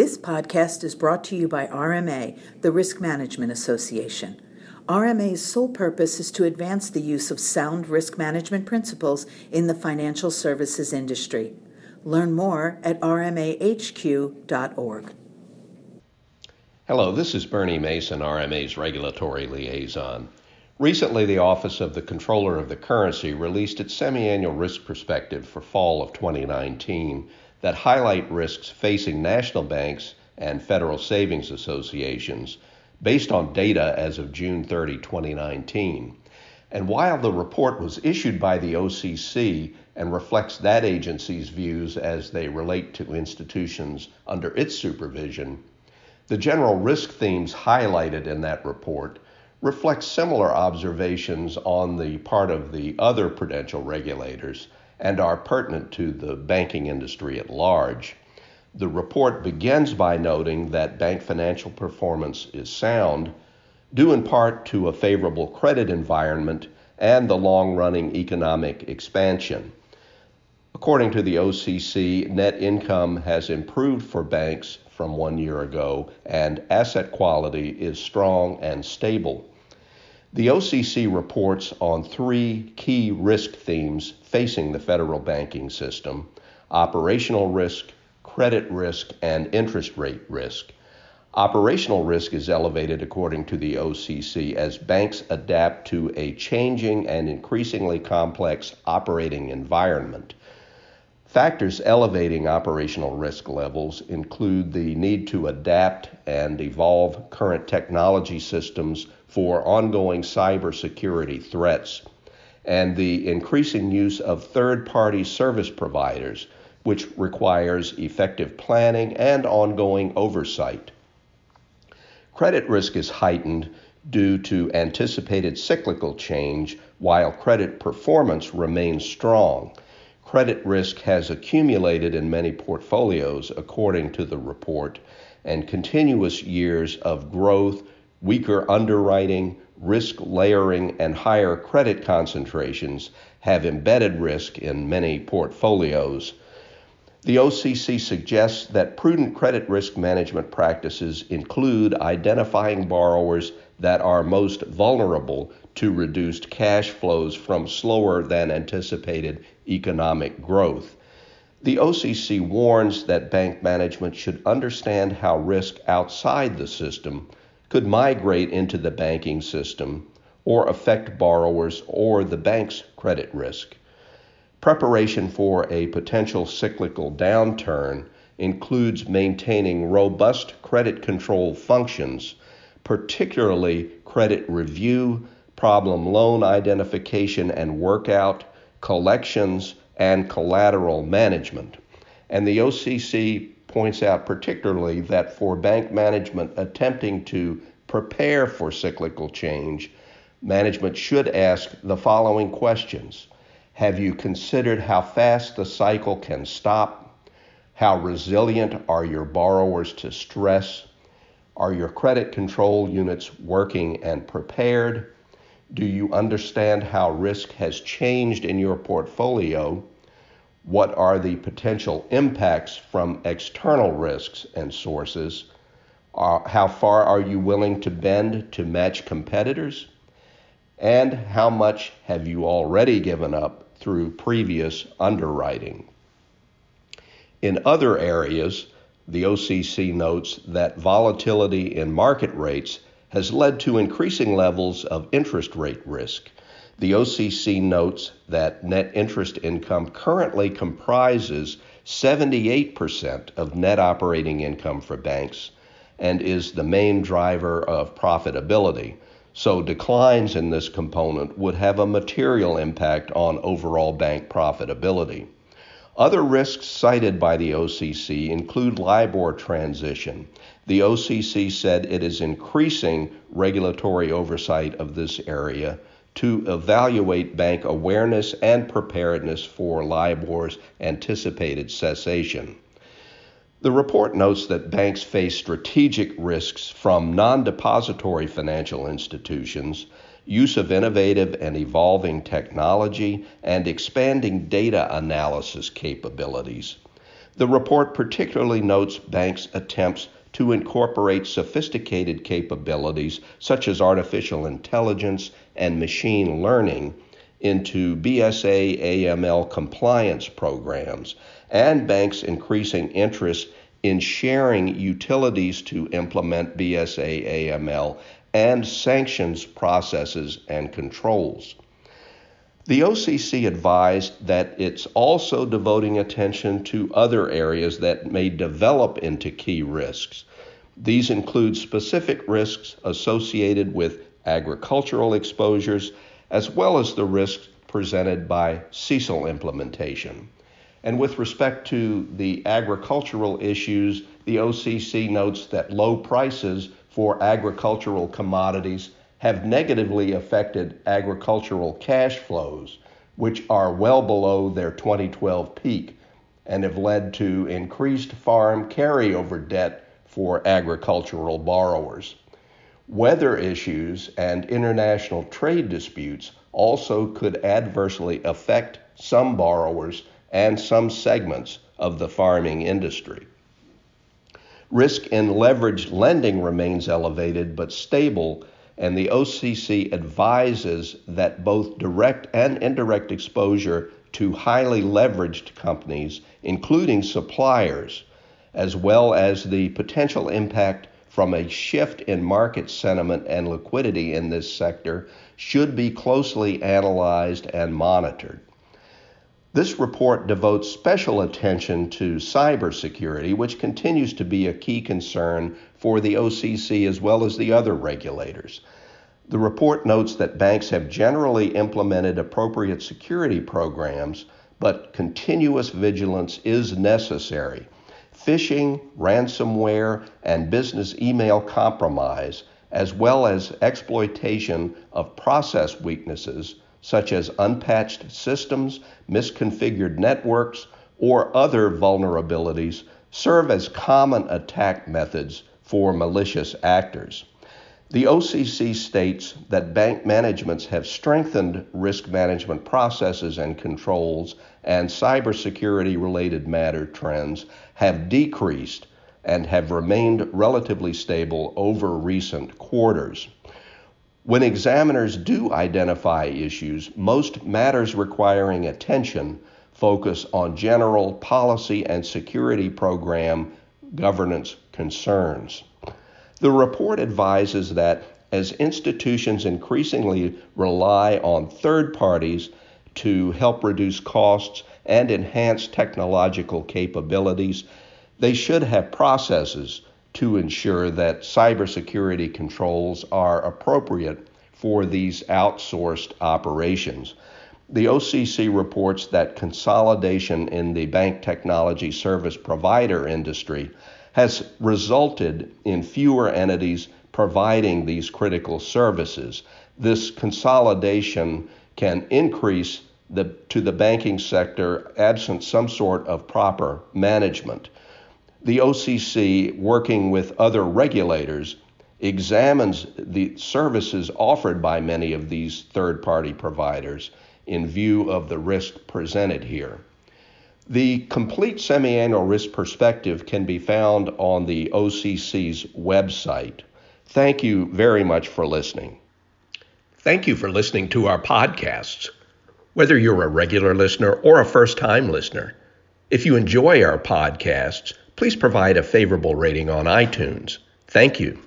This podcast is brought to you by RMA, the Risk Management Association. RMA's sole purpose is to advance the use of sound risk management principles in the financial services industry. Learn more at rmahq.org. Hello, this is Bernie Mason, RMA's regulatory liaison. Recently, the Office of the Comptroller of the Currency released its semi-annual risk perspective for fall of 2019 that highlight risks facing national banks and federal savings associations based on data as of June 30, 2019. And while the report was issued by the OCC and reflects that agency's views as they relate to institutions under its supervision, the general risk themes highlighted in that report reflect similar observations on the part of the other prudential regulators and are pertinent to the banking industry at large. The report begins by noting that bank financial performance is sound, due in part to a favorable credit environment and the long running economic expansion. According to the OCC, net income has improved for banks from one year ago, and asset quality is strong and stable. The OCC reports on three key risk themes facing the federal banking system operational risk, credit risk, and interest rate risk. Operational risk is elevated according to the OCC as banks adapt to a changing and increasingly complex operating environment. Factors elevating operational risk levels include the need to adapt and evolve current technology systems for ongoing cybersecurity threats, and the increasing use of third party service providers which requires effective planning and ongoing oversight. Credit risk is heightened due to anticipated cyclical change while credit performance remains strong. Credit risk has accumulated in many portfolios, according to the report, and continuous years of growth, weaker underwriting, risk layering, and higher credit concentrations have embedded risk in many portfolios. The OCC suggests that prudent credit risk management practices include identifying borrowers that are most vulnerable to reduced cash flows from slower than anticipated economic growth. The OCC warns that bank management should understand how risk outside the system could migrate into the banking system or affect borrowers or the bank's credit risk. Preparation for a potential cyclical downturn includes maintaining robust credit control functions, particularly credit review, problem loan identification and workout, collections, and collateral management. And the OCC points out particularly that for bank management attempting to prepare for cyclical change, management should ask the following questions have you considered how fast the cycle can stop? How resilient are your borrowers to stress? Are your credit control units working and prepared? Do you understand how risk has changed in your portfolio? What are the potential impacts from external risks and sources? Uh, how far are you willing to bend to match competitors? And how much have you already given up through previous underwriting. In other areas, the OCC notes that volatility in market rates has led to increasing levels of interest rate risk. The OCC notes that net interest income currently comprises 78% of net operating income for banks and is the main driver of profitability. So declines in this component would have a material impact on overall bank profitability. Other risks cited by the OCC include LIBOR transition. The OCC said it is increasing regulatory oversight of this area to evaluate bank awareness and preparedness for LIBOR's anticipated cessation. The report notes that banks face strategic risks from non depository financial institutions, use of innovative and evolving technology, and expanding data analysis capabilities. The report particularly notes banks' attempts to incorporate sophisticated capabilities such as artificial intelligence and machine learning into BSA AML compliance programs, and banks' increasing interest in sharing utilities to implement BSA AML and sanctions processes and controls. The OCC advised that it's also devoting attention to other areas that may develop into key risks. These include specific risks associated with agricultural exposures, as well as the risks presented by CECL implementation. And with respect to the agricultural issues, the OCC notes that low prices for agricultural commodities have negatively affected agricultural cash flows, which are well below their 2012 peak and have led to increased farm carryover debt for agricultural borrowers. Weather issues and international trade disputes also could adversely affect some borrowers and some segments of the farming industry. Risk in leveraged lending remains elevated but stable, and the OCC advises that both direct and indirect exposure to highly leveraged companies, including suppliers, as well as the potential impact from a shift in market sentiment and liquidity in this sector, should be closely analyzed and monitored. This report devotes special attention to cybersecurity, which continues to be a key concern for the OCC as well as the other regulators. The report notes that banks have generally implemented appropriate security programs, but continuous vigilance is necessary. Phishing, ransomware, and business email compromise, as well as exploitation of process weaknesses, such as unpatched systems, misconfigured networks, or other vulnerabilities, serve as common attack methods for malicious actors. The OCC states that bank managements have strengthened risk management processes and controls, and cybersecurity related matter trends have decreased and have remained relatively stable over recent quarters. When examiners do identify issues, most matters requiring attention focus on general policy and security program governance concerns. The report advises that as institutions increasingly rely on third parties to help reduce costs and enhance technological capabilities, they should have processes to ensure that cybersecurity controls are appropriate for these outsourced operations. The OCC reports that consolidation in the bank technology service provider industry has resulted in fewer entities providing these critical services. This consolidation can increase the, to the banking sector absent some sort of proper management the OCC, working with other regulators, examines the services offered by many of these third party providers in view of the risk presented here. The complete semi-annual risk perspective can be found on the OCC's website. Thank you very much for listening. Thank you for listening to our podcasts. Whether you're a regular listener or a first time listener, if you enjoy our podcasts, please provide a favorable rating on iTunes. Thank you.